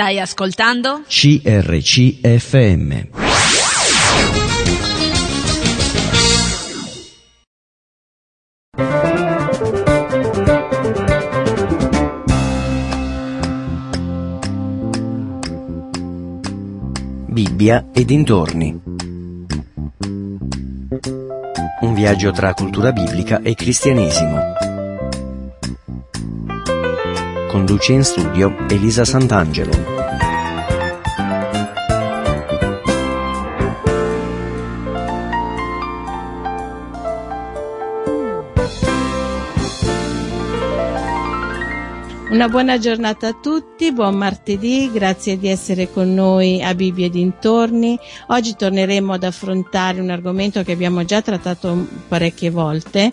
Stai ascoltando? CRCFM. Bibbia e dintorni. Un viaggio tra cultura biblica e cristianesimo. Conduce in studio Elisa Sant'Angelo. Una buona giornata a tutti, buon martedì, grazie di essere con noi a Bibbia e dintorni. Oggi torneremo ad affrontare un argomento che abbiamo già trattato parecchie volte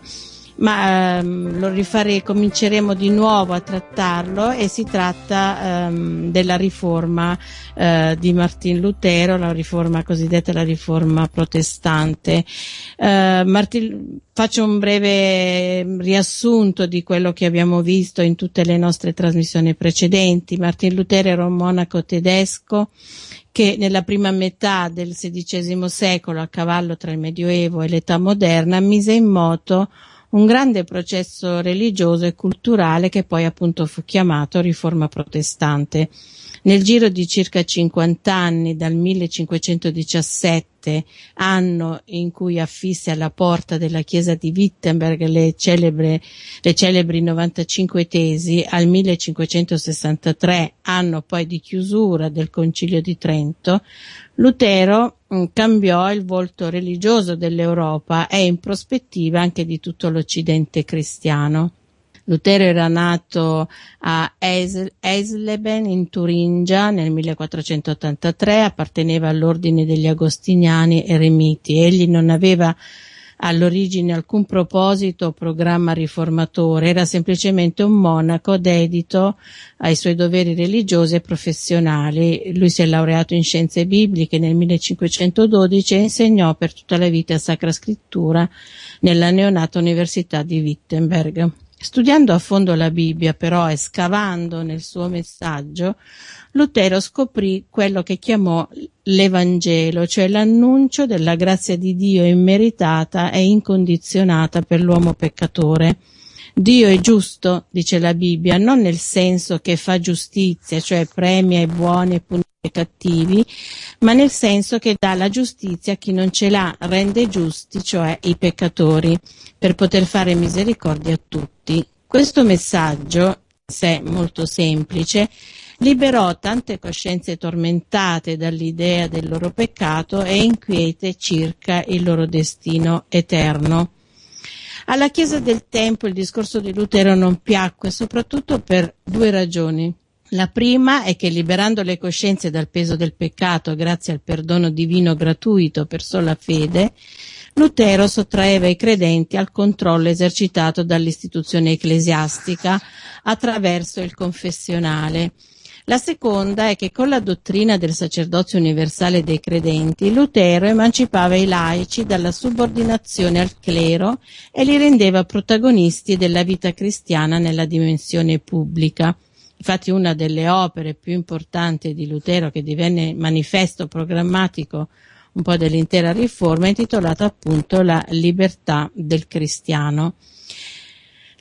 ma ehm, lo rifaremo, cominceremo di nuovo a trattarlo e si tratta ehm, della riforma eh, di Martin Lutero, la riforma cosiddetta la riforma protestante. Eh, Martin, faccio un breve riassunto di quello che abbiamo visto in tutte le nostre trasmissioni precedenti. Martin Lutero era un monaco tedesco che nella prima metà del XVI secolo, a cavallo tra il Medioevo e l'età moderna, mise in moto un grande processo religioso e culturale che poi appunto fu chiamato riforma protestante. Nel giro di circa 50 anni, dal 1517, anno in cui affisse alla porta della chiesa di Wittenberg le, celebre, le celebri 95 tesi, al 1563, anno poi di chiusura del Concilio di Trento, Lutero cambiò il volto religioso dell'Europa e in prospettiva anche di tutto l'Occidente cristiano. Lutero era nato a Eisleben in Turingia nel 1483, apparteneva all'ordine degli Agostiniani eremiti. Egli non aveva all'origine alcun proposito o programma riformatore, era semplicemente un monaco dedito ai suoi doveri religiosi e professionali. Lui si è laureato in scienze bibliche nel 1512 e insegnò per tutta la vita Sacra Scrittura nella neonata Università di Wittenberg. Studiando a fondo la Bibbia però e scavando nel suo messaggio, Lutero scoprì quello che chiamò l'Evangelo, cioè l'annuncio della grazia di Dio immeritata e incondizionata per l'uomo peccatore. Dio è giusto, dice la Bibbia, non nel senso che fa giustizia, cioè premia i buoni e punisce i cattivi, ma nel senso che dà la giustizia a chi non ce l'ha, rende giusti, cioè i peccatori, per poter fare misericordia a tutti. Questo messaggio, se molto semplice, liberò tante coscienze tormentate dall'idea del loro peccato e inquiete circa il loro destino eterno. Alla Chiesa del Tempo il discorso di Lutero non piacque, soprattutto per due ragioni. La prima è che liberando le coscienze dal peso del peccato grazie al perdono divino gratuito per sola fede, Lutero sottraeva i credenti al controllo esercitato dall'istituzione ecclesiastica attraverso il confessionale la seconda è che con la dottrina del sacerdozio universale dei credenti, Lutero emancipava i laici dalla subordinazione al clero e li rendeva protagonisti della vita cristiana nella dimensione pubblica. Infatti una delle opere più importanti di Lutero che divenne manifesto programmatico un po' dell'intera riforma intitolata appunto La libertà del cristiano.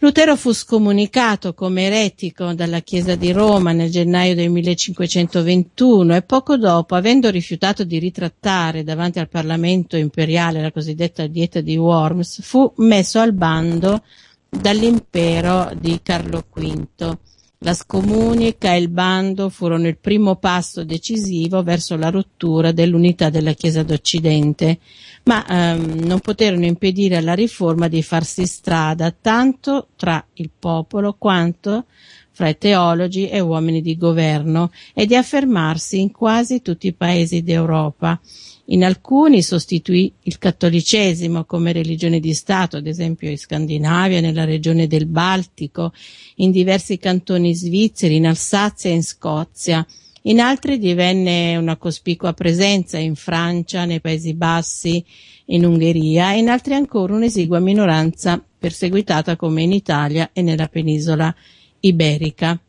Lutero fu scomunicato come eretico dalla Chiesa di Roma nel gennaio del 1521 e poco dopo, avendo rifiutato di ritrattare davanti al Parlamento imperiale la cosiddetta dieta di Worms, fu messo al bando dall'impero di Carlo V. La scomunica e il bando furono il primo passo decisivo verso la rottura dell'unità della Chiesa d'Occidente, ma ehm, non poterono impedire alla riforma di farsi strada tanto tra il popolo quanto fra i teologi e uomini di governo e di affermarsi in quasi tutti i paesi d'Europa. In alcuni sostituì il cattolicesimo come religione di Stato, ad esempio in Scandinavia, nella regione del Baltico, in diversi cantoni svizzeri, in Alsazia e in Scozia. In altri divenne una cospicua presenza in Francia, nei Paesi Bassi, in Ungheria e in altri ancora un'esigua minoranza perseguitata come in Italia e nella penisola iberica.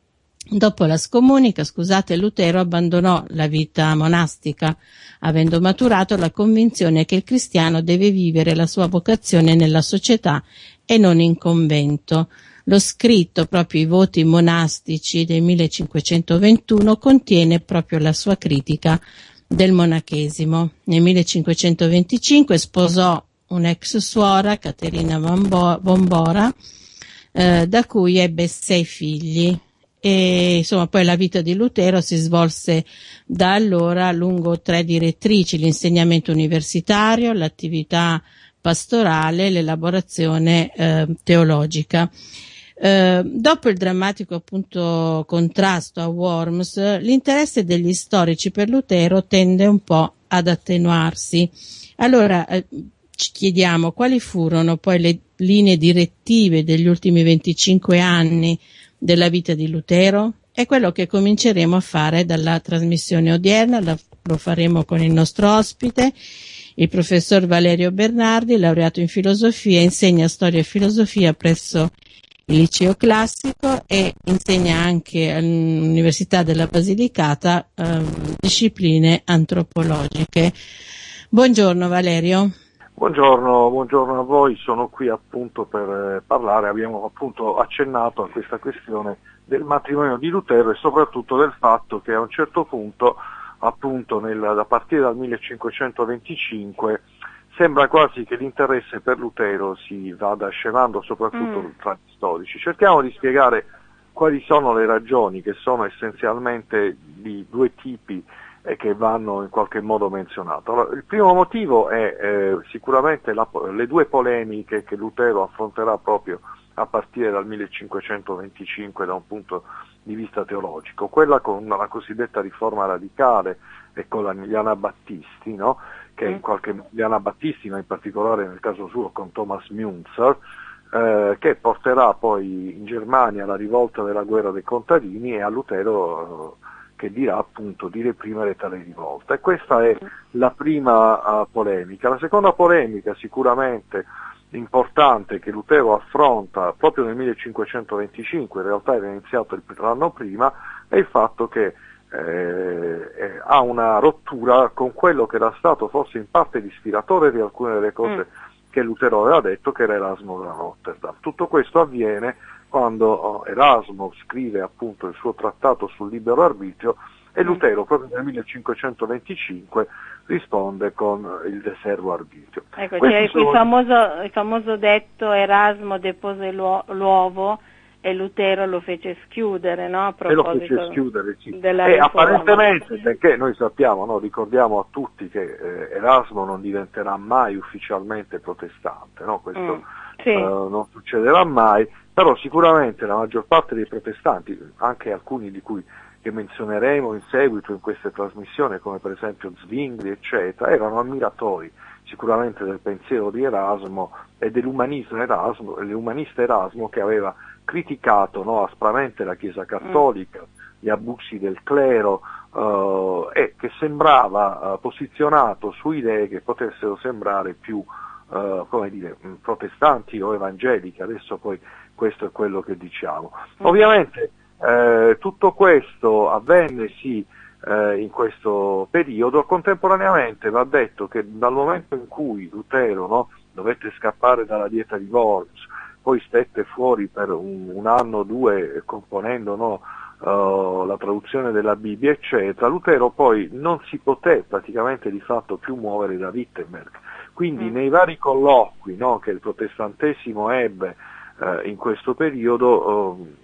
Dopo la scomunica, scusate, Lutero abbandonò la vita monastica, avendo maturato la convinzione che il cristiano deve vivere la sua vocazione nella società e non in convento. Lo scritto, proprio i voti monastici del 1521, contiene proprio la sua critica del monachesimo. Nel 1525 sposò un'ex suora, Caterina Bombora, eh, da cui ebbe sei figli. E insomma, poi la vita di Lutero si svolse da allora lungo tre direttrici, l'insegnamento universitario, l'attività pastorale, l'elaborazione eh, teologica. Eh, dopo il drammatico appunto contrasto a Worms, l'interesse degli storici per Lutero tende un po' ad attenuarsi. Allora eh, ci chiediamo quali furono poi le linee direttive degli ultimi 25 anni della vita di Lutero? È quello che cominceremo a fare dalla trasmissione odierna, lo faremo con il nostro ospite, il professor Valerio Bernardi, laureato in filosofia, insegna storia e filosofia presso il liceo classico e insegna anche all'Università della Basilicata eh, discipline antropologiche. Buongiorno Valerio. Buongiorno, buongiorno, a voi, sono qui appunto per eh, parlare, abbiamo appunto accennato a questa questione del matrimonio di Lutero e soprattutto del fatto che a un certo punto, appunto nel, a partire dal 1525, sembra quasi che l'interesse per Lutero si vada scemando soprattutto mm. tra gli storici. Cerchiamo di spiegare quali sono le ragioni che sono essenzialmente di due tipi che vanno in qualche modo menzionate. Allora, il primo motivo è eh, sicuramente la, le due polemiche che Lutero affronterà proprio a partire dal 1525 da un punto di vista teologico, quella con la cosiddetta riforma radicale e con gli anabattisti, no? che in mm. qualche, gli anabattisti, ma in particolare nel caso suo con Thomas Münzer, eh, che porterà poi in Germania la rivolta della guerra dei contadini e a Lutero eh, che dirà appunto di reprimere tale rivolta. E questa è la prima uh, polemica. La seconda polemica sicuramente importante che Lutero affronta proprio nel 1525, in realtà era iniziato l'anno prima, è il fatto che eh, ha una rottura con quello che era stato forse in parte l'ispiratore di alcune delle cose mm. che Lutero aveva detto, che era Erasmo da Rotterdam. Tutto questo avviene quando oh, Erasmo scrive appunto il suo trattato sul libero arbitrio e. Lutero proprio nel 1525 risponde con il de servo arbitrio. Ecco, c'è sono... il, famoso, il famoso detto Erasmo depose l'uovo e Lutero lo fece schiudere, no? E lo fece schiudere, sì. E apparentemente, perché noi sappiamo, no, ricordiamo a tutti che eh, Erasmo non diventerà mai ufficialmente protestante, no? questo mm, sì. eh, non succederà mai, però sicuramente la maggior parte dei protestanti, anche alcuni di cui che menzioneremo in seguito in queste trasmissioni, come per esempio Zwingli, eccetera, erano ammiratori sicuramente del pensiero di Erasmo e dell'umanista Erasmo, dell'umanista Erasmo che aveva criticato no, aspramente la Chiesa Cattolica, mm. gli abusi del clero uh, e che sembrava uh, posizionato su idee che potessero sembrare più uh, come dire, mm, protestanti o evangeliche, adesso poi questo è quello che diciamo. Mm. Ovviamente eh, tutto questo avvenne sì eh, in questo periodo, contemporaneamente va detto che dal momento in cui Lutero no, dovette scappare dalla dieta di Worms, poi stette fuori per un, un anno o due componendo no, uh, la traduzione della Bibbia, eccetera, Lutero poi non si poté praticamente di fatto più muovere da Wittenberg. Quindi mm. nei vari colloqui no, che il protestantesimo ebbe uh, in questo periodo, uh,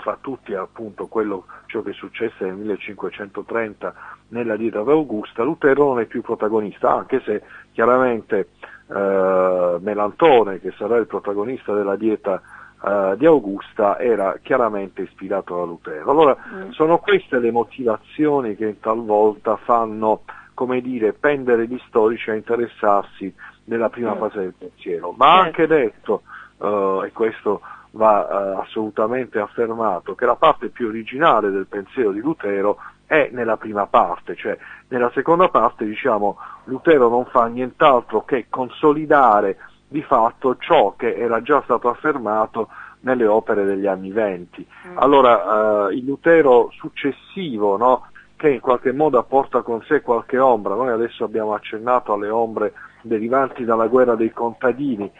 fra tutti appunto quello, ciò che successe nel 1530 nella dieta d'Augusta, Lutero non è più protagonista, anche se chiaramente eh, Melantone, che sarà il protagonista della dieta eh, di Augusta, era chiaramente ispirato da Lutero. Allora, mm. sono queste le motivazioni che talvolta fanno, come dire, pendere gli storici a interessarsi della prima mm. fase del pensiero, ma ha anche detto, eh, e questo va eh, assolutamente affermato, che la parte più originale del pensiero di Lutero è nella prima parte, cioè nella seconda parte diciamo Lutero non fa nient'altro che consolidare di fatto ciò che era già stato affermato nelle opere degli anni venti. Mm. Allora eh, il Lutero successivo, no, che in qualche modo apporta con sé qualche ombra, noi adesso abbiamo accennato alle ombre derivanti dalla guerra dei contadini,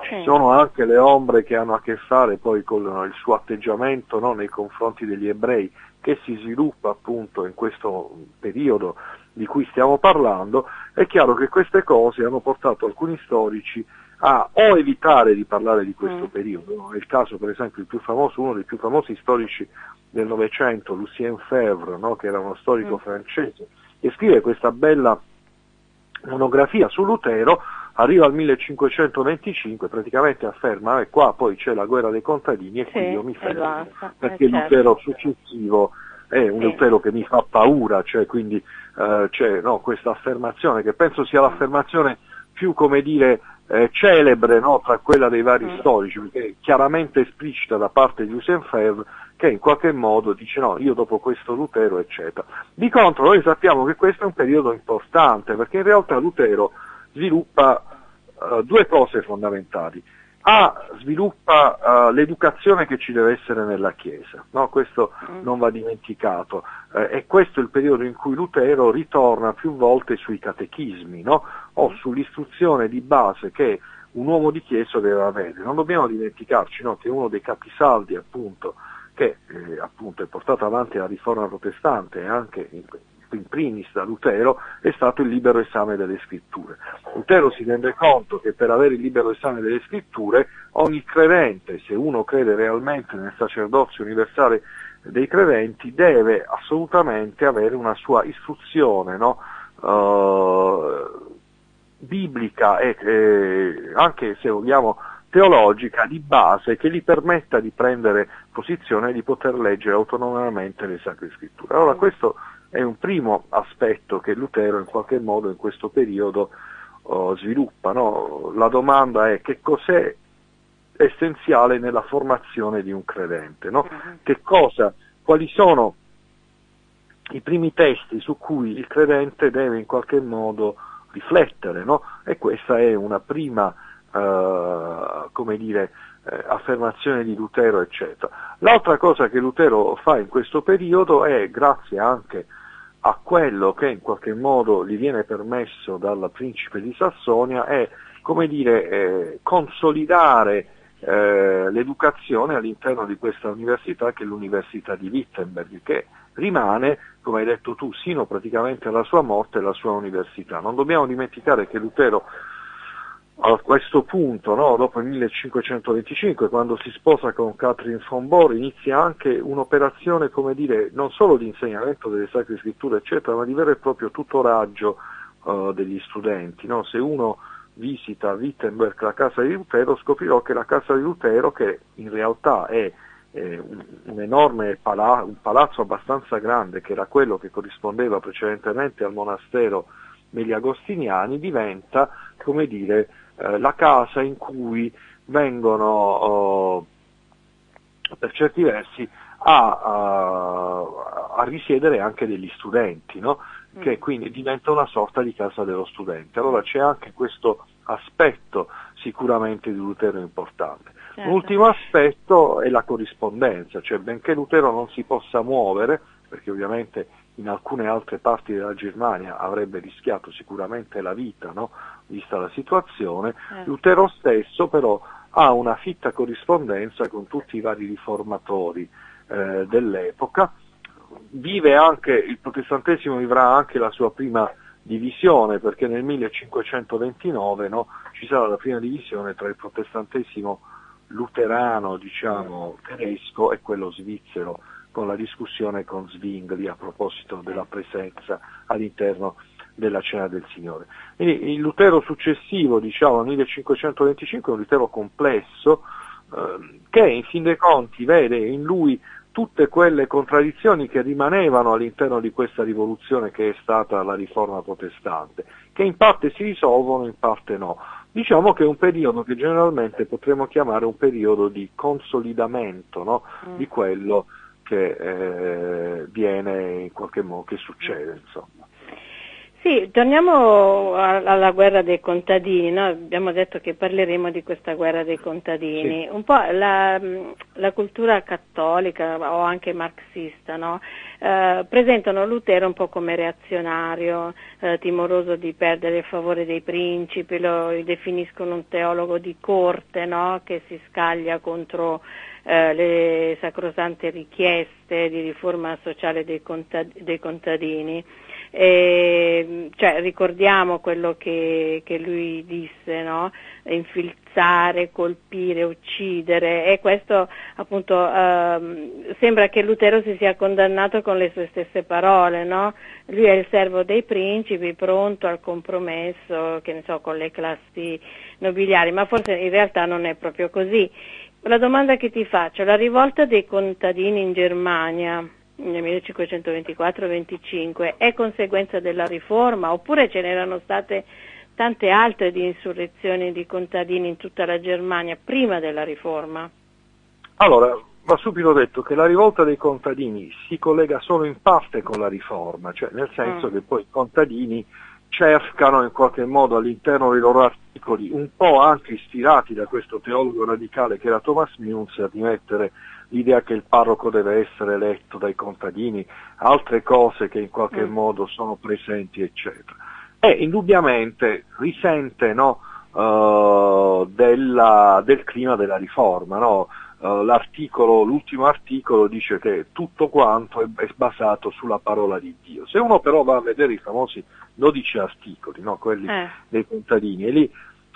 ci sono anche le ombre che hanno a che fare poi con il suo atteggiamento no, nei confronti degli ebrei, che si sviluppa appunto in questo periodo di cui stiamo parlando, è chiaro che queste cose hanno portato alcuni storici a o evitare di parlare di questo mm. periodo, è il caso per esempio il più famoso, uno dei più famosi storici del Novecento, Lucien Febvre, no? che era uno storico mm. francese, e scrive questa bella monografia su Lutero, arriva al 1525, praticamente afferma, e eh, qua poi c'è la guerra dei contadini e sì, qui io mi fermo, esatto, perché eh, certo. Lutero successivo è un sì. Lutero che mi fa paura, cioè quindi eh, c'è no, questa affermazione che penso sia l'affermazione più come dire eh, celebre no, tra quella dei vari mm. storici, perché è chiaramente esplicita da parte di Lucien Febvre che in qualche modo dice no, io dopo questo Lutero, eccetera. Di contro noi sappiamo che questo è un periodo importante, perché in realtà Lutero sviluppa uh, due cose fondamentali. A sviluppa uh, l'educazione che ci deve essere nella Chiesa, no? questo mm. non va dimenticato, eh, e questo è il periodo in cui Lutero ritorna più volte sui catechismi no? o mm. sull'istruzione di base che un uomo di Chiesa deve avere. Non dobbiamo dimenticarci no? che uno dei capisaldi appunto, che eh, appunto è portato avanti la riforma protestante e anche in, in primis da Lutero, è stato il libero esame delle scritture. Lutero si rende conto che per avere il libero esame delle scritture ogni credente, se uno crede realmente nel sacerdozio universale dei credenti, deve assolutamente avere una sua istruzione no? uh, biblica e eh, anche se vogliamo teologica di base che gli permetta di prendere posizione e di poter leggere autonomamente le sacre scritture. Allora questo è un primo aspetto che Lutero in qualche modo in questo periodo uh, sviluppa. No? La domanda è che cos'è essenziale nella formazione di un credente, no? Mm-hmm. cosa, quali sono i primi testi su cui il credente deve in qualche modo riflettere, no? e questa è una prima uh, come dire, eh, affermazione di Lutero, eccetera. L'altra cosa che Lutero fa in questo periodo è, grazie anche a quello che in qualche modo gli viene permesso dal principe di Sassonia è, come dire, eh, consolidare eh, l'educazione all'interno di questa università che è l'Università di Wittenberg, che rimane, come hai detto tu, sino praticamente alla sua morte la sua università. Non dobbiamo dimenticare che Lutero a questo punto, no, dopo il 1525, quando si sposa con Catherine von Bohr, inizia anche un'operazione, come dire, non solo di insegnamento delle sacre scritture, eccetera, ma di vero e proprio tutoraggio uh, degli studenti. No? Se uno visita Wittenberg la casa di Lutero, scoprirò che la casa di Lutero, che in realtà è eh, un, un, enorme palazzo, un palazzo abbastanza grande, che era quello che corrispondeva precedentemente al monastero degli Agostiniani, diventa, come dire, eh, la casa in cui vengono oh, per certi versi a, a, a, risiedere anche degli studenti, no? Mm. che quindi diventa una sorta di casa dello studente. Allora c'è anche questo aspetto sicuramente di Lutero importante. Certo. L'ultimo aspetto è la corrispondenza, cioè benché Lutero non si possa muovere, perché ovviamente in alcune altre parti della Germania avrebbe rischiato sicuramente la vita, no? vista la situazione, eh. Lutero stesso però ha una fitta corrispondenza con tutti i vari riformatori eh, dell'epoca, vive anche, il protestantesimo vivrà anche la sua prima divisione perché nel 1529 no, ci sarà la prima divisione tra il protestantesimo luterano diciamo, tedesco e quello svizzero con la discussione con Zwingli a proposito della presenza all'interno della cena del Signore. Quindi il Lutero successivo, diciamo, al 1525, è un Lutero complesso, eh, che in fin dei conti vede in lui tutte quelle contraddizioni che rimanevano all'interno di questa rivoluzione che è stata la riforma protestante, che in parte si risolvono, in parte no. Diciamo che è un periodo che generalmente potremmo chiamare un periodo di consolidamento no? mm. di quello che eh, viene in qualche modo, che succede insomma. Sì, torniamo alla guerra dei contadini, no? abbiamo detto che parleremo di questa guerra dei contadini. Sì. Un po' la, la, cultura cattolica o anche marxista no? eh, presentano Lutero un po' come reazionario, eh, timoroso di perdere il favore dei principi, lo definiscono un teologo di corte no? che si scaglia contro eh, le sacrosante richieste di riforma sociale dei, contad- dei contadini. E, cioè, ricordiamo quello che, che lui disse, no? infilzare, colpire, uccidere e questo appunto ehm, sembra che Lutero si sia condannato con le sue stesse parole, no? lui è il servo dei principi, pronto al compromesso, che ne so, con le classi nobiliari, ma forse in realtà non è proprio così. La domanda che ti faccio, la rivolta dei contadini in Germania, nel 1524-25 è conseguenza della riforma oppure ce n'erano state tante altre di insurrezioni di contadini in tutta la Germania prima della riforma? Allora, va subito detto che la rivolta dei contadini si collega solo in parte con la riforma, cioè nel senso mm. che poi i contadini cercano in qualche modo all'interno dei loro articoli, un po' anche ispirati da questo teologo radicale che era Thomas Müntzer, di mettere l'idea che il parroco deve essere eletto dai contadini, altre cose che in qualche mm. modo sono presenti, eccetera. E indubbiamente risente no, uh, della, del clima della riforma. No? Uh, l'ultimo articolo dice che tutto quanto è, basato sulla parola di Dio. Se uno però va a vedere i famosi 12 articoli, no? quelli eh. dei contadini, e lì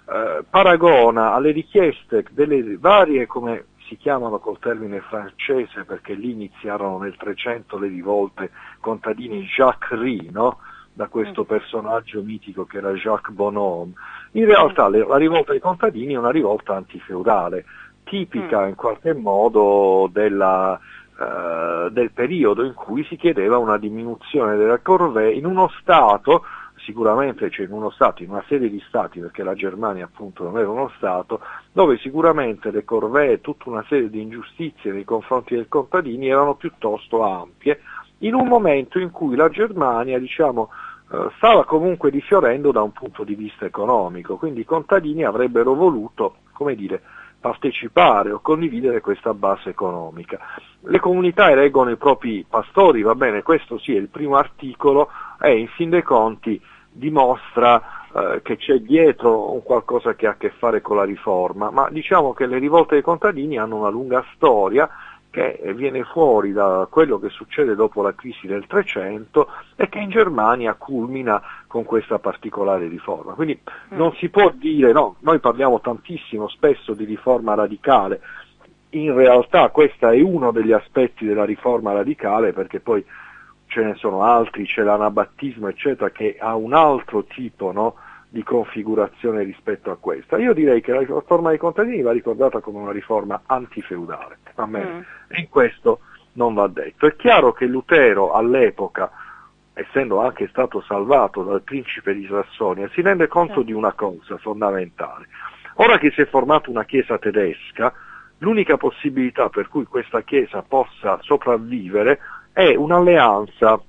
uh, paragona alle richieste delle varie, come si chiamano col termine francese perché lì iniziarono nel 300 le rivolte contadini Jacques no? da questo mm. personaggio mitico che era Jacques Bonhomme. In realtà la rivolta dei contadini è una rivolta antifeudale, tipica mm. in qualche modo della, uh, del periodo in cui si chiedeva una diminuzione della corvée in uno Stato sicuramente c'è in uno Stato, in una serie di Stati, perché la Germania appunto non era uno Stato, dove sicuramente le corvée e tutta una serie di ingiustizie nei confronti dei contadini erano piuttosto ampie, in un momento in cui la Germania diciamo, eh, stava comunque rifiorendo da un punto di vista economico, quindi i contadini avrebbero voluto, come dire, partecipare o condividere questa base economica. Le comunità eleggono i propri pastori, va bene, questo sì è il primo articolo e in fin dei conti dimostra eh, che c'è dietro un qualcosa che ha a che fare con la riforma, ma diciamo che le rivolte dei contadini hanno una lunga storia che viene fuori da quello che succede dopo la crisi del 300 e che in Germania culmina con questa particolare riforma. Quindi mm. non si può dire, no, noi parliamo tantissimo spesso di riforma radicale, in realtà questo è uno degli aspetti della riforma radicale perché poi ce ne sono altri, c'è l'anabattismo eccetera che ha un altro tipo no, di configurazione rispetto a questa. Io direi che la riforma dei contadini va ricordata come una riforma antifeudale, va bene? Mm. E in questo non va detto. È chiaro che Lutero all'epoca, essendo anche stato salvato dal principe di Sassonia, si rende conto di una cosa fondamentale. Ora che si è formata una chiesa tedesca, l'unica possibilità per cui questa chiesa possa sopravvivere è un'alleanza,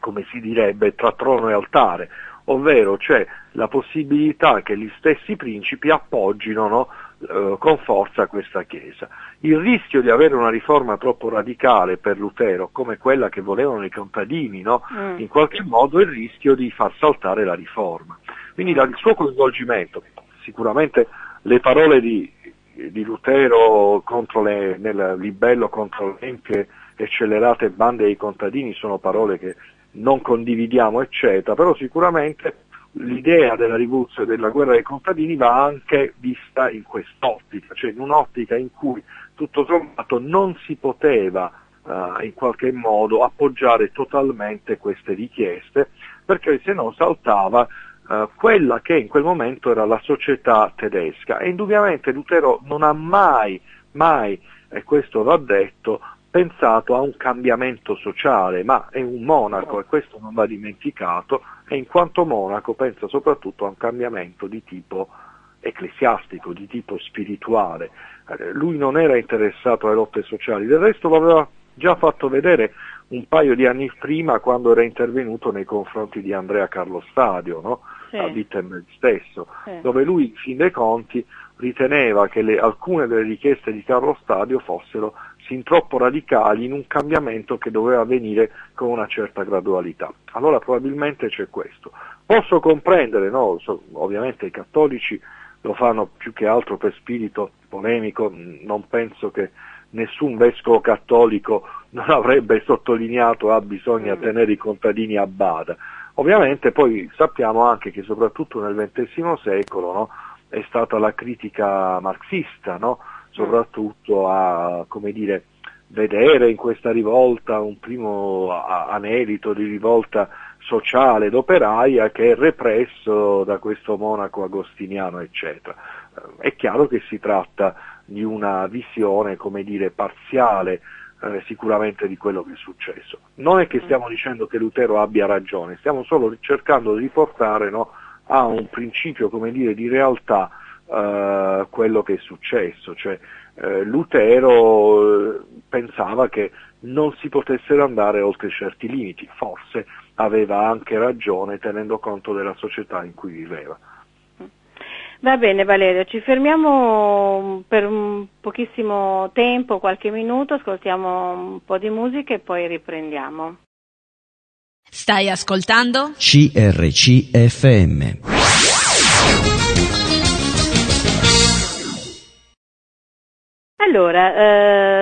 come si direbbe, tra trono e altare, ovvero c'è la possibilità che gli stessi principi appoggino no, eh, con forza questa Chiesa. Il rischio di avere una riforma troppo radicale per Lutero, come quella che volevano i contadini, no, mm. in qualche modo è il rischio di far saltare la riforma. Quindi dal suo coinvolgimento, sicuramente le parole di, di Lutero contro le, nel libello contro le empie accelerate bande dei contadini sono parole che non condividiamo, eccetera, però sicuramente l'idea della rivoluzione della guerra dei contadini va anche vista in quest'ottica, cioè in un'ottica in cui tutto sommato non si poteva uh, in qualche modo appoggiare totalmente queste richieste, perché se no saltava uh, quella che in quel momento era la società tedesca. E indubbiamente Lutero non ha mai, mai, e questo va detto, pensato a un cambiamento sociale, ma è un monaco e questo non va dimenticato e in quanto monaco pensa soprattutto a un cambiamento di tipo ecclesiastico, di tipo spirituale. Eh, lui non era interessato alle lotte sociali, del resto lo aveva già fatto vedere un paio di anni prima quando era intervenuto nei confronti di Andrea Carlo Stadio, no? sì. a Wittenberg stesso, sì. dove lui, fin dei conti, riteneva che le, alcune delle richieste di Carlo Stadio fossero sin troppo radicali in un cambiamento che doveva avvenire con una certa gradualità. Allora probabilmente c'è questo. Posso comprendere, no? ovviamente i cattolici lo fanno più che altro per spirito polemico, non penso che nessun vescovo cattolico non avrebbe sottolineato ah bisogna mm. tenere i contadini a bada. Ovviamente poi sappiamo anche che soprattutto nel XX secolo no, è stata la critica marxista, no, soprattutto a dire, vedere in questa rivolta un primo anelito di rivolta sociale ed operaia che è represso da questo monaco agostiniano, eccetera. È chiaro che si tratta di una visione, come dire, parziale eh, sicuramente di quello che è successo. Non è che stiamo dicendo che Lutero abbia ragione, stiamo solo cercando di riportare no, a un principio, come dire, di realtà eh, quello che è successo, cioè eh, Lutero eh, pensava che non si potessero andare oltre certi limiti, forse aveva anche ragione tenendo conto della società in cui viveva. Va bene Valerio, ci fermiamo per un pochissimo tempo, qualche minuto, ascoltiamo un po' di musica e poi riprendiamo. Stai ascoltando? CRCFM. Allora,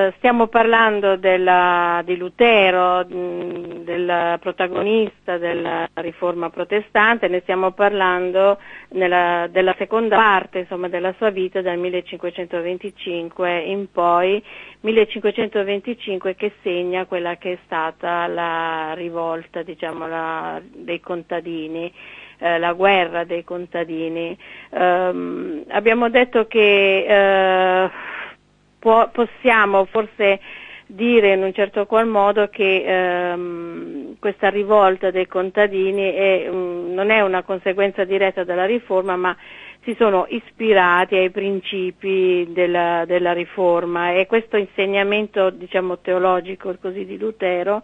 eh, stiamo parlando della, di Lutero, mh, del protagonista della riforma protestante, ne stiamo parlando nella, della seconda parte insomma, della sua vita dal 1525 in poi, 1525 che segna quella che è stata la rivolta diciamo, la, dei contadini. Eh, la guerra dei contadini. Um, abbiamo detto che eh, può, possiamo forse dire in un certo qual modo che ehm, questa rivolta dei contadini è, um, non è una conseguenza diretta della riforma, ma si sono ispirati ai principi della, della riforma. E questo insegnamento diciamo, teologico così, di Lutero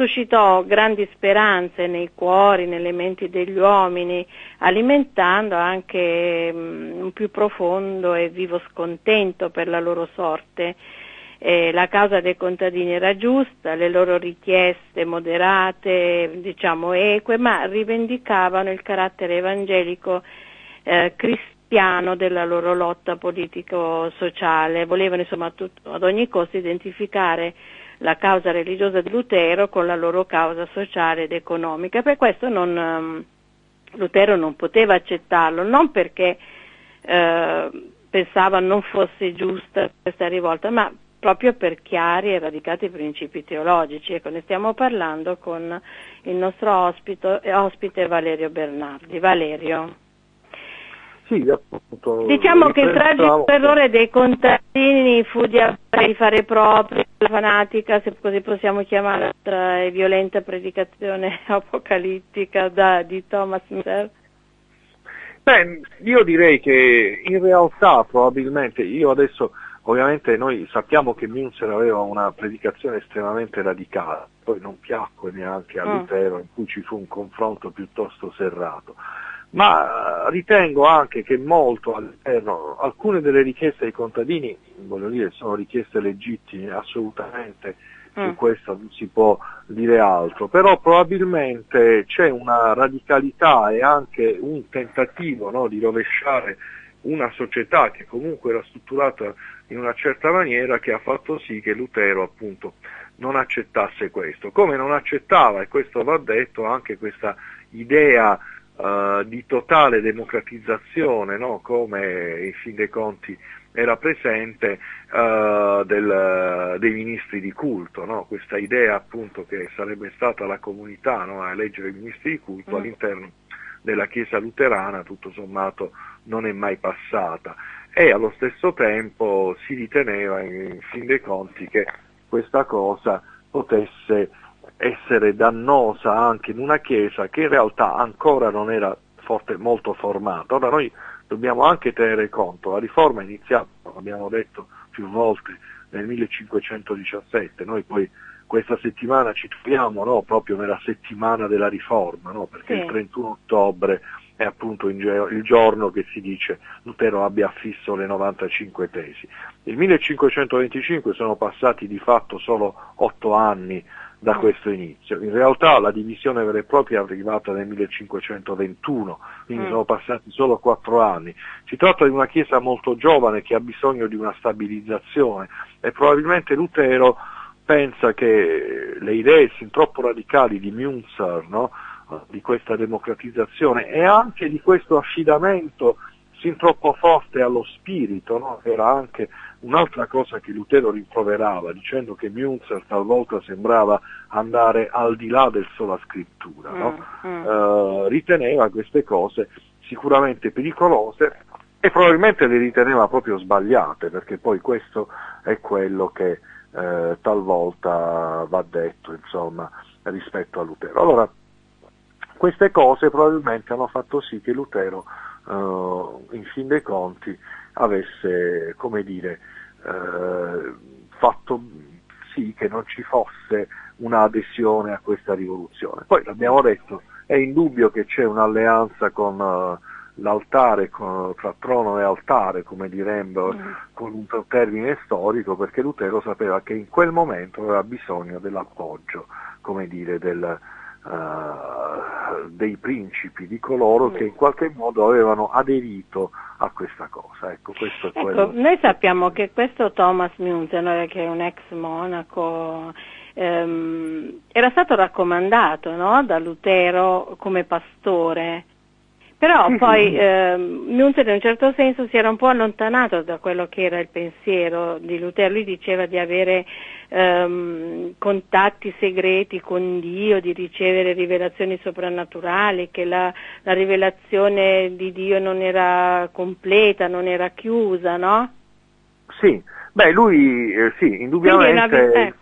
suscitò grandi speranze nei cuori, nelle menti degli uomini, alimentando anche um, un più profondo e vivo scontento per la loro sorte. Eh, la causa dei contadini era giusta, le loro richieste moderate, diciamo eque, ma rivendicavano il carattere evangelico eh, cristiano della loro lotta politico-sociale, volevano insomma tut- ad ogni costo identificare la causa religiosa di Lutero con la loro causa sociale ed economica. Per questo non, um, Lutero non poteva accettarlo, non perché eh, pensava non fosse giusta questa rivolta, ma proprio per chiari e radicati principi teologici. Ecco, ne stiamo parlando con il nostro ospito, ospite Valerio Bernardi. Valerio. Sì, appunto. Diciamo che il tragico errore dei contadini fu di fare proprio la fanatica, se così possiamo chiamare, e violenta predicazione apocalittica da, di Thomas Müller. Beh, io direi che in realtà probabilmente, io adesso ovviamente noi sappiamo che Münzer aveva una predicazione estremamente radicale, poi non piacque neanche a mm. Lutero in cui ci fu un confronto piuttosto serrato ma ritengo anche che molto all'interno, alcune delle richieste dei contadini, voglio dire, sono richieste legittime, assolutamente, su mm. questo non si può dire altro, però probabilmente c'è una radicalità e anche un tentativo no, di rovesciare una società che comunque era strutturata in una certa maniera che ha fatto sì che Lutero appunto non accettasse questo, come non accettava, e questo va detto, anche questa idea uh, di totale democratizzazione, no? come in fin dei conti era presente uh, del, dei ministri di culto, no? questa idea appunto che sarebbe stata la comunità no? a eleggere i ministri di culto mm. all'interno della Chiesa luterana tutto sommato non è mai passata e allo stesso tempo si riteneva in fin dei conti che questa cosa potesse essere dannosa anche in una Chiesa che in realtà ancora non era forte, molto formata. Ora noi dobbiamo anche tenere conto, la riforma è iniziata, abbiamo detto più volte, nel 1517, noi poi questa settimana ci troviamo no, proprio nella settimana della riforma, no, perché sì. il 31 ottobre è appunto il giorno che si dice Lutero abbia affisso le 95 tesi. Nel 1525 sono passati di fatto solo otto anni da questo inizio. In realtà la divisione vera e propria è arrivata nel 1521, quindi mm. sono passati solo quattro anni. Si tratta di una chiesa molto giovane che ha bisogno di una stabilizzazione e probabilmente Lutero pensa che le idee sin troppo radicali di Münzer, no? di questa democratizzazione e anche di questo affidamento sin troppo forte allo spirito, no? era anche un'altra cosa che Lutero rimproverava, dicendo che Münzer talvolta sembrava andare al di là del sola scrittura, no? mm, mm. Uh, riteneva queste cose sicuramente pericolose e probabilmente le riteneva proprio sbagliate, perché poi questo è quello che eh, talvolta va detto insomma, rispetto a Lutero. Allora, queste cose probabilmente hanno fatto sì che Lutero, in fin dei conti, avesse, come dire, eh, fatto sì che non ci fosse un'adesione a questa rivoluzione. Poi l'abbiamo detto, è indubbio che c'è un'alleanza con uh, l'altare, con, tra trono e altare, come diremmo, mm. con un termine storico, perché Lutero sapeva che in quel momento aveva bisogno dell'appoggio, come dire, del, uh, dei principi, di coloro che in qualche modo avevano aderito a questa cosa. Ecco, ecco, noi sappiamo che questo Thomas Münzer, che è un ex monaco, ehm, era stato raccomandato no? da Lutero come pastore. Però sì, poi. Eh, Münzer in un certo senso si era un po' allontanato da quello che era il pensiero di Lutero, lui diceva di avere ehm, contatti segreti con Dio, di ricevere rivelazioni soprannaturali, che la, la rivelazione di Dio non era completa, non era chiusa, no? Sì, beh lui eh, sì, indubbiamente è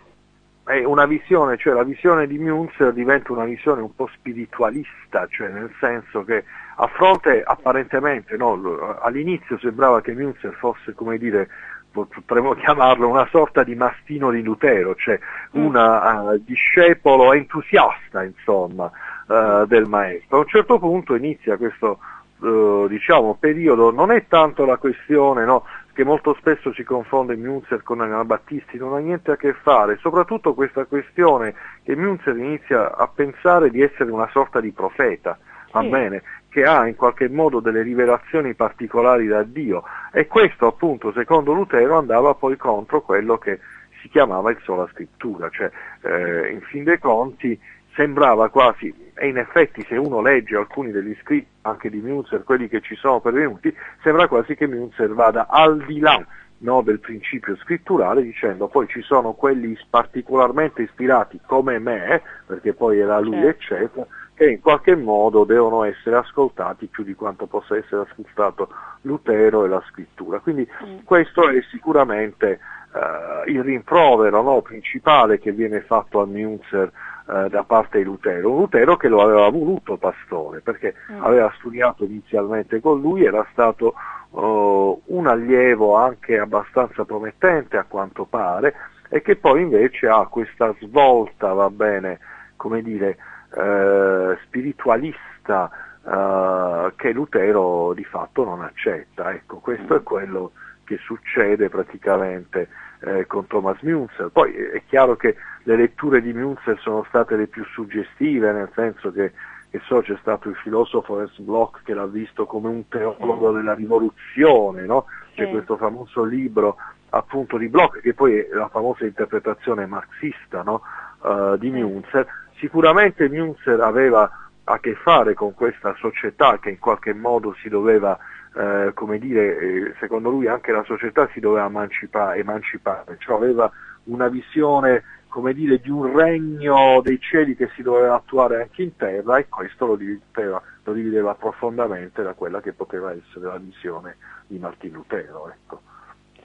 è una visione, cioè la visione di Münzer diventa una visione un po' spiritualista, cioè nel senso che a fronte apparentemente, no, all'inizio sembrava che Münzer fosse, come dire, potremmo chiamarlo una sorta di mastino di Lutero, cioè un uh, eh, discepolo entusiasta insomma uh, del maestro. A un certo punto inizia questo uh, diciamo, periodo, non è tanto la questione no, che molto spesso si confonde Münzer con Anabattisti, non ha niente a che fare, soprattutto questa questione che Münzer inizia a pensare di essere una sorta di profeta, va sì. bene, che ha in qualche modo delle rivelazioni particolari da Dio e questo appunto secondo Lutero andava poi contro quello che si chiamava il sola scrittura, cioè eh, in fin dei conti sembrava quasi, e in effetti se uno legge alcuni degli scritti anche di Münzer, quelli che ci sono pervenuti, sembra quasi che Münzer vada al di là no, del principio scritturale dicendo poi ci sono quelli particolarmente ispirati come me, perché poi era lui certo. eccetera, che in qualche modo devono essere ascoltati più di quanto possa essere ascoltato Lutero e la scrittura. Quindi mm. questo è sicuramente uh, il rimprovero no, principale che viene fatto a Münzer uh, da parte di Lutero, un Lutero che lo aveva voluto pastore, perché mm. aveva studiato inizialmente con lui, era stato uh, un allievo anche abbastanza promettente a quanto pare, e che poi invece ha questa svolta, va bene, come dire, eh, spiritualista eh, che Lutero di fatto non accetta. Ecco, questo è quello che succede praticamente eh, con Thomas Münzer. Poi è chiaro che le letture di Münzer sono state le più suggestive, nel senso che, che so, c'è stato il filosofo Ernst Bloch che l'ha visto come un teologo della rivoluzione, no? c'è sì. questo famoso libro appunto di Bloch, che poi è la famosa interpretazione marxista no? uh, di Münzer, Sicuramente Münzer aveva a che fare con questa società che in qualche modo si doveva, eh, come dire, eh, secondo lui anche la società si doveva emancipare, emancipare cioè aveva una visione come dire, di un regno dei cieli che si doveva attuare anche in terra e questo lo divideva, lo divideva profondamente da quella che poteva essere la visione di Martin Lutero. Ecco.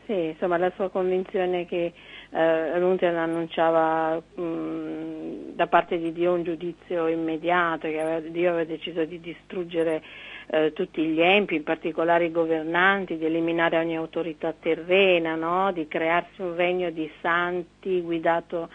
Sì, insomma la sua convinzione che eh, Luther annunciava mh, da parte di Dio un giudizio immediato, che aveva, Dio aveva deciso di distruggere eh, tutti gli empi, in particolare i governanti, di eliminare ogni autorità terrena, no? di crearsi un regno di santi guidato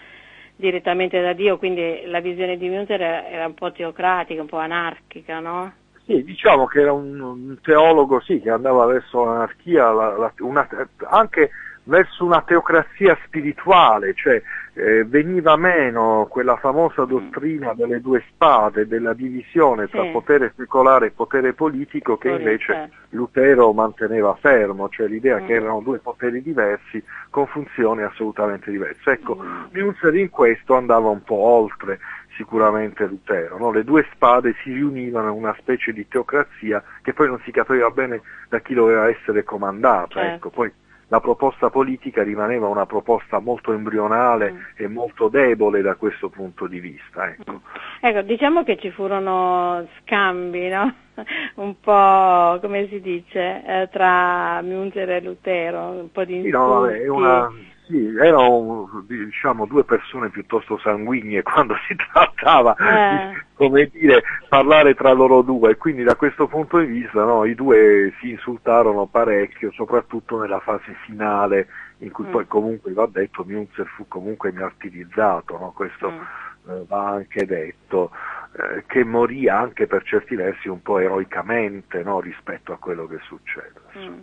direttamente da Dio, quindi la visione di Münzer era, era un po' teocratica, un po' anarchica, no? Sì, diciamo che era un, un teologo sì, che andava verso l'anarchia, la, la, una, anche verso una teocrazia spirituale, cioè eh, veniva meno quella famosa dottrina delle due spade, della divisione tra sì. potere secolare e potere politico che invece Lutero manteneva fermo, cioè l'idea mm. che erano due poteri diversi con funzioni assolutamente diverse. Ecco, mm. Münzer in questo andava un po' oltre sicuramente Lutero. No? Le due spade si riunivano in una specie di teocrazia che poi non si capiva bene da chi doveva essere comandata. Certo. Ecco, poi la proposta politica rimaneva una proposta molto embrionale mm. e molto debole da questo punto di vista. Ecco. Mm. ecco diciamo che ci furono scambi, no? un po' come si dice, eh, tra Münzer e Lutero, un po' di insulti. Sì, no, vabbè, una sì, erano diciamo, due persone piuttosto sanguigne quando si trattava eh. di come dire, parlare tra loro due, quindi da questo punto di vista no, i due si insultarono parecchio, soprattutto nella fase finale in cui mm. poi comunque va detto Münzer fu comunque martirizzato, no? questo mm. eh, va anche detto, eh, che morì anche per certi versi un po' eroicamente no? rispetto a quello che succede. Mm.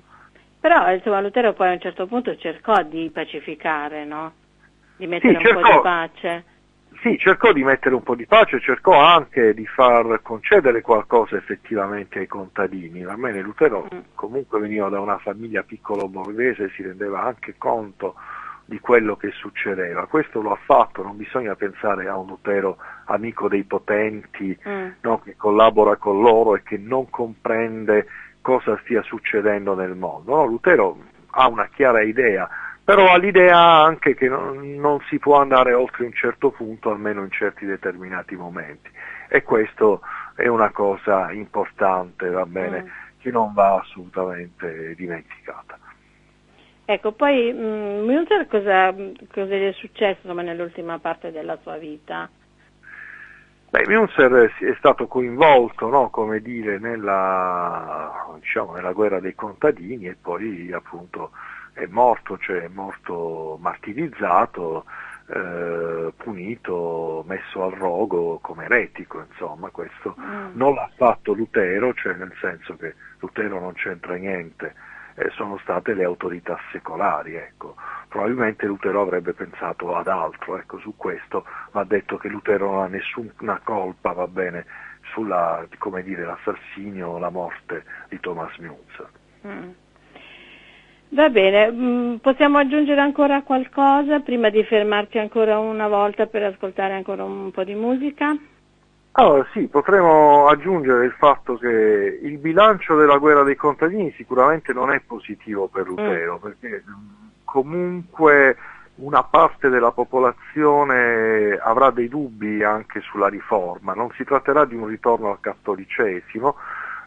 Però insomma Lutero poi a un certo punto cercò di pacificare, no? Di mettere sì, cercò, un po' di pace. Sì, cercò di mettere un po' di pace, cercò anche di far concedere qualcosa effettivamente ai contadini. Va bene, Lutero mm. comunque veniva da una famiglia piccolo borghese, si rendeva anche conto di quello che succedeva. Questo lo ha fatto, non bisogna pensare a un Lutero amico dei potenti, mm. no, che collabora con loro e che non comprende cosa stia succedendo nel mondo. No? Lutero ha una chiara idea, però ha l'idea anche che non, non, si può andare oltre un certo punto, almeno in certi determinati momenti. E questo è una cosa importante, va bene, mm. che non va assolutamente dimenticata. Ecco, poi mm, Münzer cosa, cosa, gli è successo insomma, nell'ultima parte della sua vita? Beh, Münzer è stato coinvolto, no, come dire, nella, diciamo, nella, guerra dei contadini e poi appunto è morto, cioè è morto martirizzato, eh, punito, messo al rogo come eretico, insomma, questo mm. non l'ha fatto Lutero, cioè nel senso che Lutero non c'entra niente eh, sono state le autorità secolari. Ecco. Probabilmente Lutero avrebbe pensato ad altro, ecco, su questo va detto che Lutero non ha nessuna colpa va bene, sulla, come dire, l'assassinio o la morte di Thomas Münzer. Mm. Va bene, mm, possiamo aggiungere ancora qualcosa prima di fermarci ancora una volta per ascoltare ancora un po' di musica? Allora sì, potremmo aggiungere il fatto che il bilancio della guerra dei contadini sicuramente non è positivo per Lutero, mm. perché comunque una parte della popolazione avrà dei dubbi anche sulla riforma, non si tratterà di un ritorno al cattolicesimo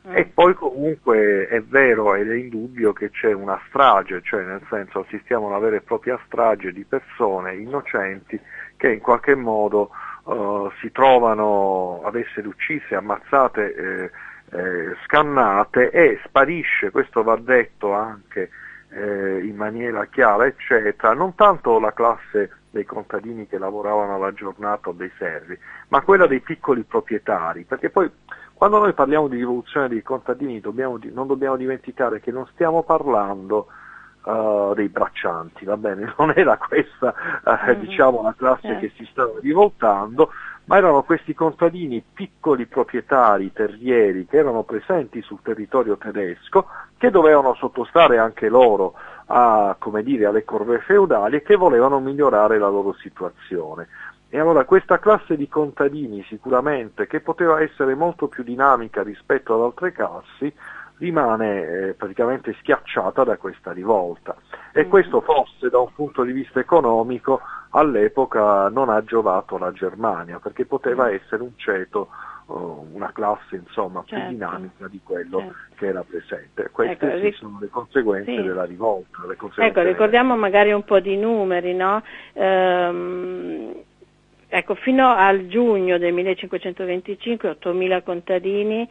mm. e poi comunque è vero ed è indubbio che c'è una strage, cioè nel senso assistiamo a una vera e propria strage di persone innocenti che in qualche modo uh, si trovano ad essere uccise, ammazzate, eh, eh, scannate e sparisce, questo va detto anche eh, in maniera chiara, eccetera, non tanto la classe dei contadini che lavoravano alla giornata o dei servi, ma quella dei piccoli proprietari, perché poi quando noi parliamo di rivoluzione dei contadini dobbiamo, non dobbiamo dimenticare che non stiamo parlando uh, dei braccianti, va bene? Non era questa uh, diciamo la classe eh. che si stava rivoltando, ma erano questi contadini piccoli proprietari terrieri che erano presenti sul territorio tedesco, che dovevano sottostare anche loro a, dire, alle corve feudali e che volevano migliorare la loro situazione. E allora questa classe di contadini sicuramente, che poteva essere molto più dinamica rispetto ad altre classi, rimane eh, praticamente schiacciata da questa rivolta e mm. questo forse da un punto di vista economico all'epoca non ha giovato alla Germania perché poteva mm. essere un ceto uh, una classe insomma certo. più dinamica di quello certo. che era presente. Queste ecco, ric- sono le conseguenze sì. della rivolta. ecco, ricordiamo magari un po' di numeri, no? Ehm, ecco, fino al giugno del 1525 8.000 contadini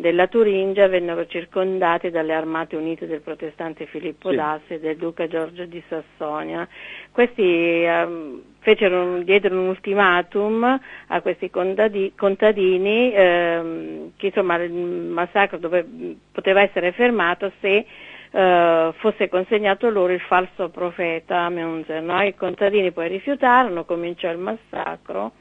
della Turingia vennero circondati dalle armate unite del protestante Filippo sì. d'Assi e del duca Giorgio di Sassonia. Questi um, fecero, diedero un ultimatum a questi contadini, contadini ehm, che insomma il massacro dove, poteva essere fermato se eh, fosse consegnato loro il falso profeta Munzer. No? I contadini poi rifiutarono, cominciò il massacro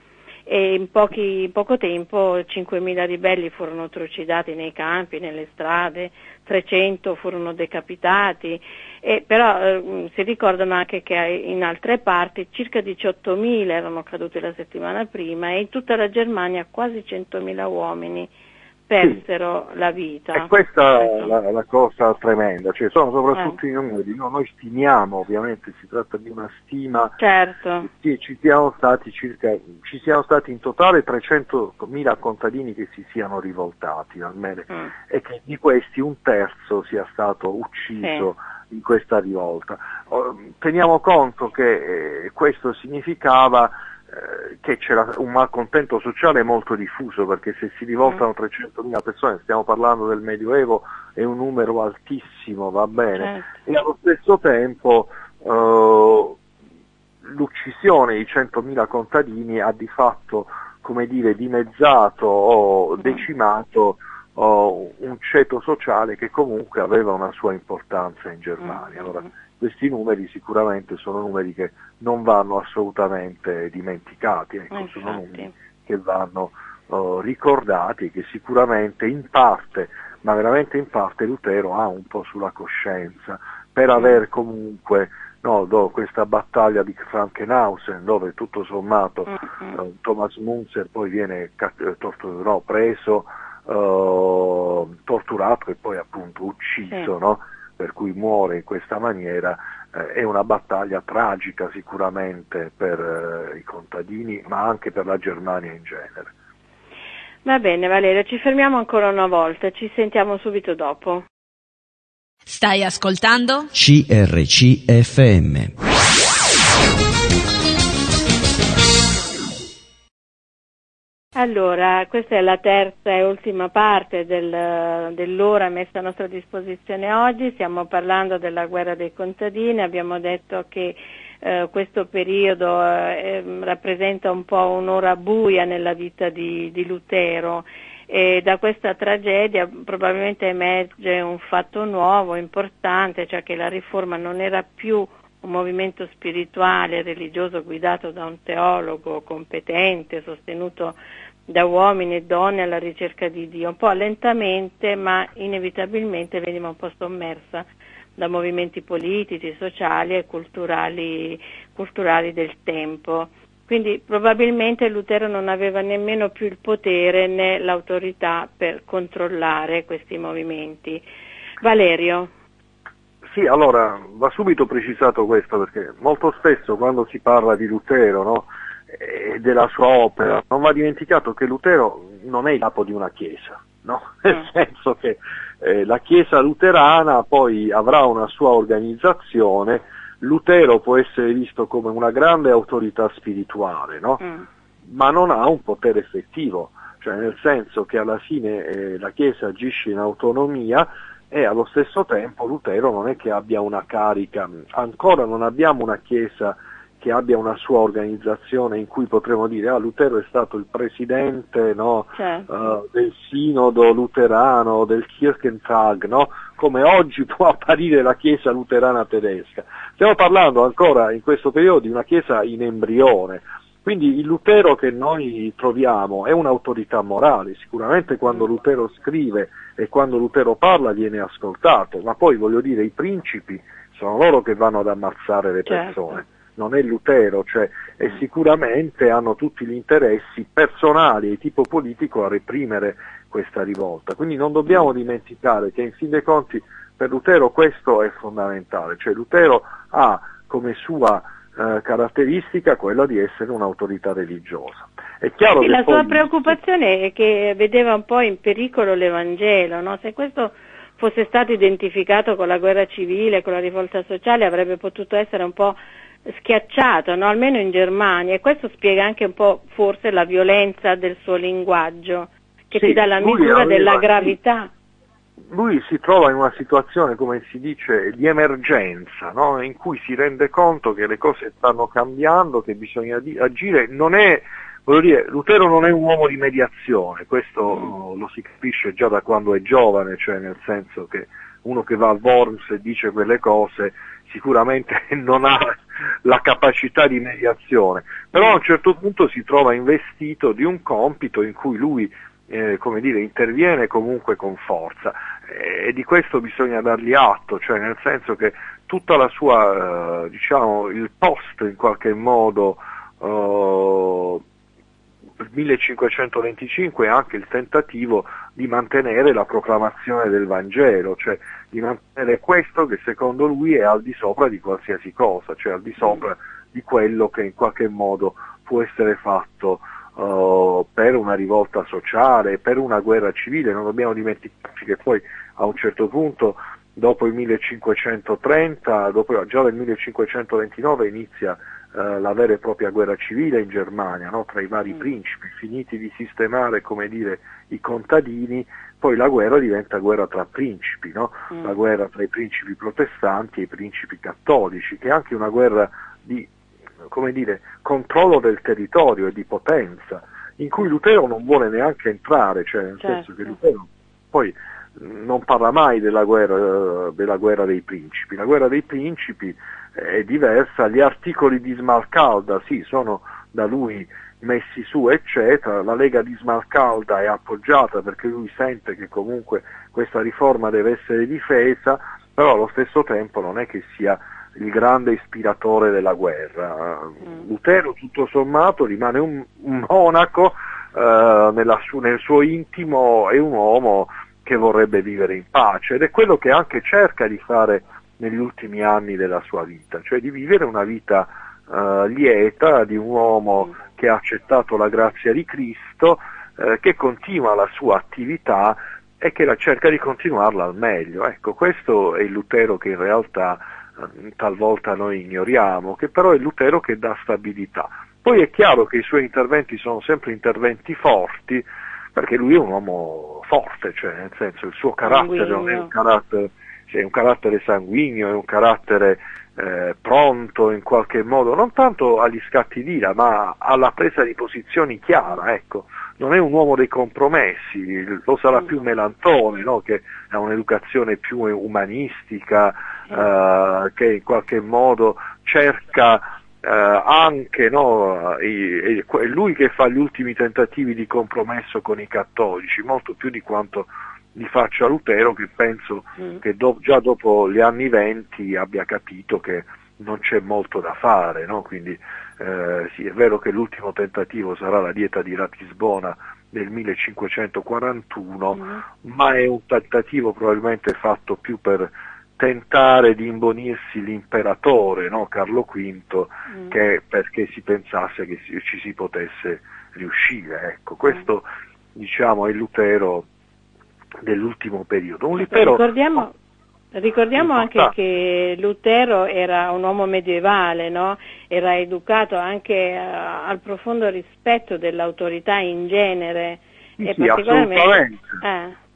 e in, pochi, in poco tempo 5.000 ribelli furono trucidati nei campi, nelle strade, 300 furono decapitati, e però eh, si ricordano anche che in altre parti circa 18.000 erano caduti la settimana prima e in tutta la Germania quasi 100.000 uomini persero sì. la vita. E questa è la, la, cosa tremenda, cioè sono soprattutto eh. i numeri, no? noi stimiamo, ovviamente si tratta di una stima, certo. che ci siano stati circa, ci siano stati in totale 300.000 contadini che si siano rivoltati almeno mm. e che di questi un terzo sia stato ucciso. Sì in questa rivolta. Teniamo conto che eh, questo significava che c'era un malcontento sociale molto diffuso perché se si rivoltano 300.000 mm. persone, stiamo parlando del Medioevo, è un numero altissimo, va bene, certo. e allo stesso tempo eh, l'uccisione di 100.000 contadini ha di fatto come dire, dimezzato o mm. decimato oh, un ceto sociale che comunque aveva una sua importanza in Germania. Mm. Allora, questi numeri sicuramente sono numeri che non vanno assolutamente dimenticati, ecco, sono numeri che vanno uh, ricordati e che sicuramente in parte, ma veramente in parte Lutero ha un po' sulla coscienza per aver comunque no, do, questa battaglia di Frankenhausen dove tutto sommato uh, Thomas Munzer poi viene eh, torturato, no, preso, uh, torturato e poi appunto ucciso, sì. no? Per cui muore in questa maniera, eh, è una battaglia tragica sicuramente per eh, i contadini, ma anche per la Germania in genere. Va bene Valeria, ci fermiamo ancora una volta, ci sentiamo subito dopo. Stai ascoltando? CRCFM. Allora, questa è la terza e ultima parte del, dell'ora messa a nostra disposizione oggi, stiamo parlando della guerra dei contadini, abbiamo detto che eh, questo periodo eh, rappresenta un po' un'ora buia nella vita di, di Lutero. E da questa tragedia probabilmente emerge un fatto nuovo, importante, cioè che la riforma non era più un movimento spirituale, religioso guidato da un teologo competente, sostenuto da uomini e donne alla ricerca di Dio, un po' lentamente ma inevitabilmente veniva un po' sommersa da movimenti politici, sociali e culturali, culturali del tempo. Quindi probabilmente Lutero non aveva nemmeno più il potere né l'autorità per controllare questi movimenti. Valerio. Sì, allora va subito precisato questo perché molto spesso quando si parla di Lutero, no, e della sua opera. Non va dimenticato che Lutero non è il capo di una chiesa, no? nel mm. senso che eh, la chiesa luterana poi avrà una sua organizzazione, Lutero può essere visto come una grande autorità spirituale, no? mm. ma non ha un potere effettivo, cioè nel senso che alla fine eh, la chiesa agisce in autonomia e allo stesso tempo Lutero non è che abbia una carica, ancora non abbiamo una chiesa che abbia una sua organizzazione in cui potremo dire ah Lutero è stato il presidente no, certo. uh, del sinodo luterano, del Kirchentag, no? come oggi può apparire la chiesa luterana tedesca. Stiamo parlando ancora in questo periodo di una chiesa in embrione, quindi il Lutero che noi troviamo è un'autorità morale, sicuramente quando. Lutero scrive e quando Lutero parla viene ascoltato, ma poi voglio dire i principi sono loro che vanno ad ammazzare le certo. persone. Certo non è Lutero, cioè, e sicuramente hanno tutti gli interessi personali e tipo politico a reprimere questa rivolta. Quindi non dobbiamo dimenticare che in fin dei conti per Lutero questo è fondamentale, cioè Lutero ha come sua eh, caratteristica quella di essere un'autorità religiosa. È chiaro sì, che la poi... sua preoccupazione è che vedeva un po' in pericolo l'Evangelo, no? se questo fosse stato identificato con la guerra civile, con la rivolta sociale, avrebbe potuto essere un po' schiacciato, no? almeno in Germania, e questo spiega anche un po' forse la violenza del suo linguaggio, che sì, ti dà la misura aveva, della gravità. lui si trova in una situazione, come si dice, di emergenza, no? in cui si rende conto che le cose stanno cambiando, che bisogna agire. Non è, dire, Lutero non è un uomo di mediazione, questo mm. lo si capisce già da quando è giovane, cioè nel senso che uno che va al Worms e dice quelle cose sicuramente non ha la capacità di mediazione, però a un certo punto si trova investito di un compito in cui lui eh, come dire, interviene comunque con forza eh, e di questo bisogna dargli atto, cioè nel senso che tutta la sua, eh, diciamo, il post in qualche modo eh, 1525 è anche il tentativo di mantenere la proclamazione del Vangelo, cioè di mantenere questo che secondo lui è al di sopra di qualsiasi cosa, cioè al di sopra di quello che in qualche modo può essere fatto uh, per una rivolta sociale, per una guerra civile. Non dobbiamo dimenticarci che poi a un certo punto dopo il 1530, dopo, già nel 1529 inizia eh, la vera e propria guerra civile in Germania, no? tra i vari mm. principi, finiti di sistemare dire, i contadini, poi la guerra diventa guerra tra principi, no? mm. la guerra tra i principi protestanti e i principi cattolici, che è anche una guerra di dire, controllo del territorio e di potenza, in cui Lutero non vuole neanche entrare, cioè nel certo. senso che Lutero poi non parla mai della guerra, della guerra, dei principi. La guerra dei principi è diversa, gli articoli di Smalcalda sì, sono da lui messi su, eccetera. La Lega di Smalcalda è appoggiata perché lui sente che comunque questa riforma deve essere difesa, però allo stesso tempo non è che sia il grande ispiratore della guerra. Mm. Lutero tutto sommato rimane un, un monaco, eh, su, nel suo intimo è un uomo che vorrebbe vivere in pace ed è quello che anche cerca di fare negli ultimi anni della sua vita, cioè di vivere una vita uh, lieta di un uomo mm. che ha accettato la grazia di Cristo, uh, che continua la sua attività e che la cerca di continuarla al meglio. Ecco, questo è il Lutero che in realtà uh, talvolta noi ignoriamo, che però è il Lutero che dà stabilità. Poi è chiaro che i suoi interventi sono sempre interventi forti, perché lui è un uomo forte, cioè nel senso il suo carattere non è un carattere è un carattere sanguigno, è un carattere eh, pronto in qualche modo, non tanto agli scatti d'ira, ma alla presa di posizioni chiara, ecco. Non è un uomo dei compromessi, lo sarà più Melantone, no? che ha un'educazione più umanistica, eh, che in qualche modo cerca eh, anche, no? è lui che fa gli ultimi tentativi di compromesso con i cattolici, molto più di quanto di faccia Lutero che penso mm. che do, già dopo gli anni venti abbia capito che non c'è molto da fare, no? quindi eh, sì, è vero che l'ultimo tentativo sarà la dieta di Ratisbona del 1541, mm. ma è un tentativo probabilmente fatto più per tentare di imbonirsi l'imperatore no? Carlo V mm. che perché si pensasse che ci si potesse riuscire. Ecco, questo diciamo è Lutero dell'ultimo periodo. Un Lutero... Ricordiamo, ricordiamo anche che Lutero era un uomo medievale, no? era educato anche uh, al profondo rispetto dell'autorità in genere. Sì, e sì particolarmente... Eh.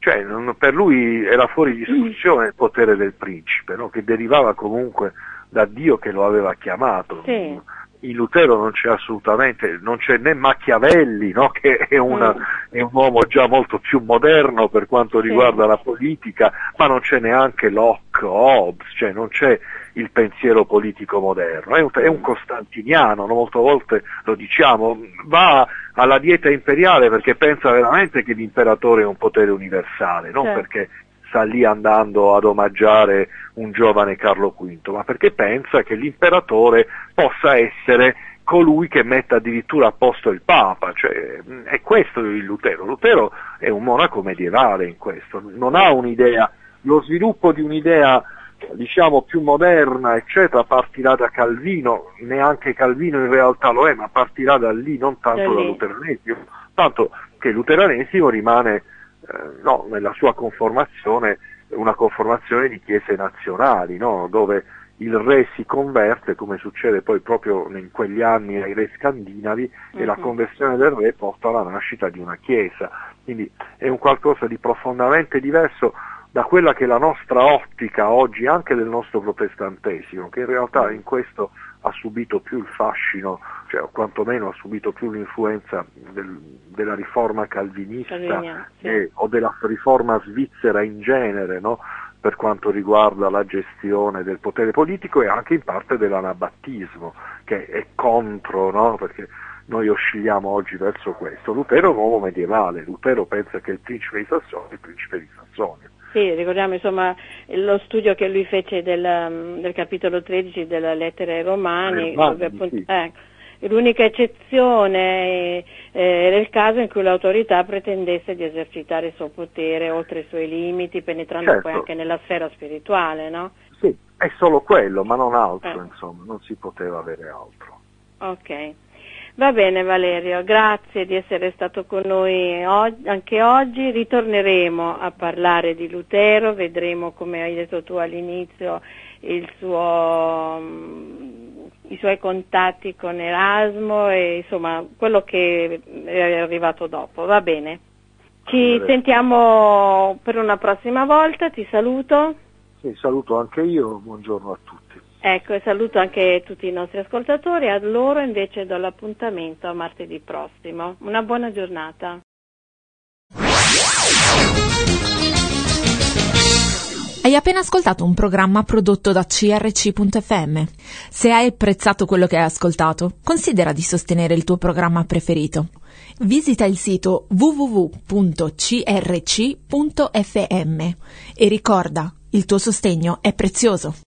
Cioè, non, per lui era fuori discussione il potere del principe, no? che derivava comunque da Dio che lo aveva chiamato. Sì in Lutero non c'è assolutamente, non c'è né Machiavelli, no? che è, una, mm. è, un uomo già molto più moderno per quanto riguarda sì. la politica, ma non c'è neanche Locke o Hobbes, cioè non c'è il pensiero politico moderno, è un, è un costantiniano, no? molte volte lo diciamo, va alla dieta imperiale perché pensa veramente che l'imperatore è un potere universale, non certo. perché sta lì andando ad omaggiare un giovane Carlo V, ma perché pensa che l'imperatore possa essere colui che metta addirittura a posto il Papa, cioè, è questo il Lutero. Lutero è un monaco medievale in questo, non ha un'idea, lo sviluppo di un'idea diciamo più moderna, eccetera, partirà da Calvino, neanche Calvino in realtà lo è, ma partirà da lì, non tanto da luteranesimo, tanto che il luteranesimo rimane no, nella sua conformazione una conformazione di chiese nazionali, no? dove il re si converte, come succede poi proprio in quegli anni ai re scandinavi, mm-hmm. e la mhm. conversione del re porta alla nascita di una chiesa. Quindi è un qualcosa di profondamente diverso da quella che è la nostra ottica oggi anche del nostro protestantesimo, che in realtà in questo ha subito più il fascino, cioè quantomeno ha subito più l'influenza del, della riforma calvinista Calvinia, sì. e, o della riforma svizzera in genere, no? per quanto riguarda la gestione del potere politico e anche in parte dell'anabattismo, che è contro, no? perché noi oscilliamo oggi verso questo. Lutero è un uomo medievale, Lutero pensa che il principe di Sassonia è il principe di Sassonia. Sì, ricordiamo insomma lo studio che lui fece del, um, del capitolo 13 della lettera ai Romani, dove, appunto, sì. eh, l'unica eccezione eh, era il caso in cui l'autorità pretendesse di esercitare il suo potere oltre i suoi limiti, penetrando certo. poi anche nella sfera spirituale, no? Sì, è solo quello, ma non altro, eh. insomma, non si poteva avere altro. Ok. Va bene Valerio, grazie di essere stato con noi anche oggi. Ritorneremo a parlare di Lutero, vedremo come hai detto tu all'inizio suo, mm, i suoi contatti con Erasmo e insomma quello che è arrivato dopo. Va bene. Ci sentiamo per una prossima volta, ti saluto. Sì, saluto anche io, buongiorno a tutti. Ecco, saluto anche tutti i nostri ascoltatori, a loro invece do l'appuntamento a martedì prossimo. Una buona giornata. Hai appena ascoltato un programma prodotto da crc.fm. Se hai apprezzato quello che hai ascoltato, considera di sostenere il tuo programma preferito. Visita il sito www.crc.fm e ricorda, il tuo sostegno è prezioso.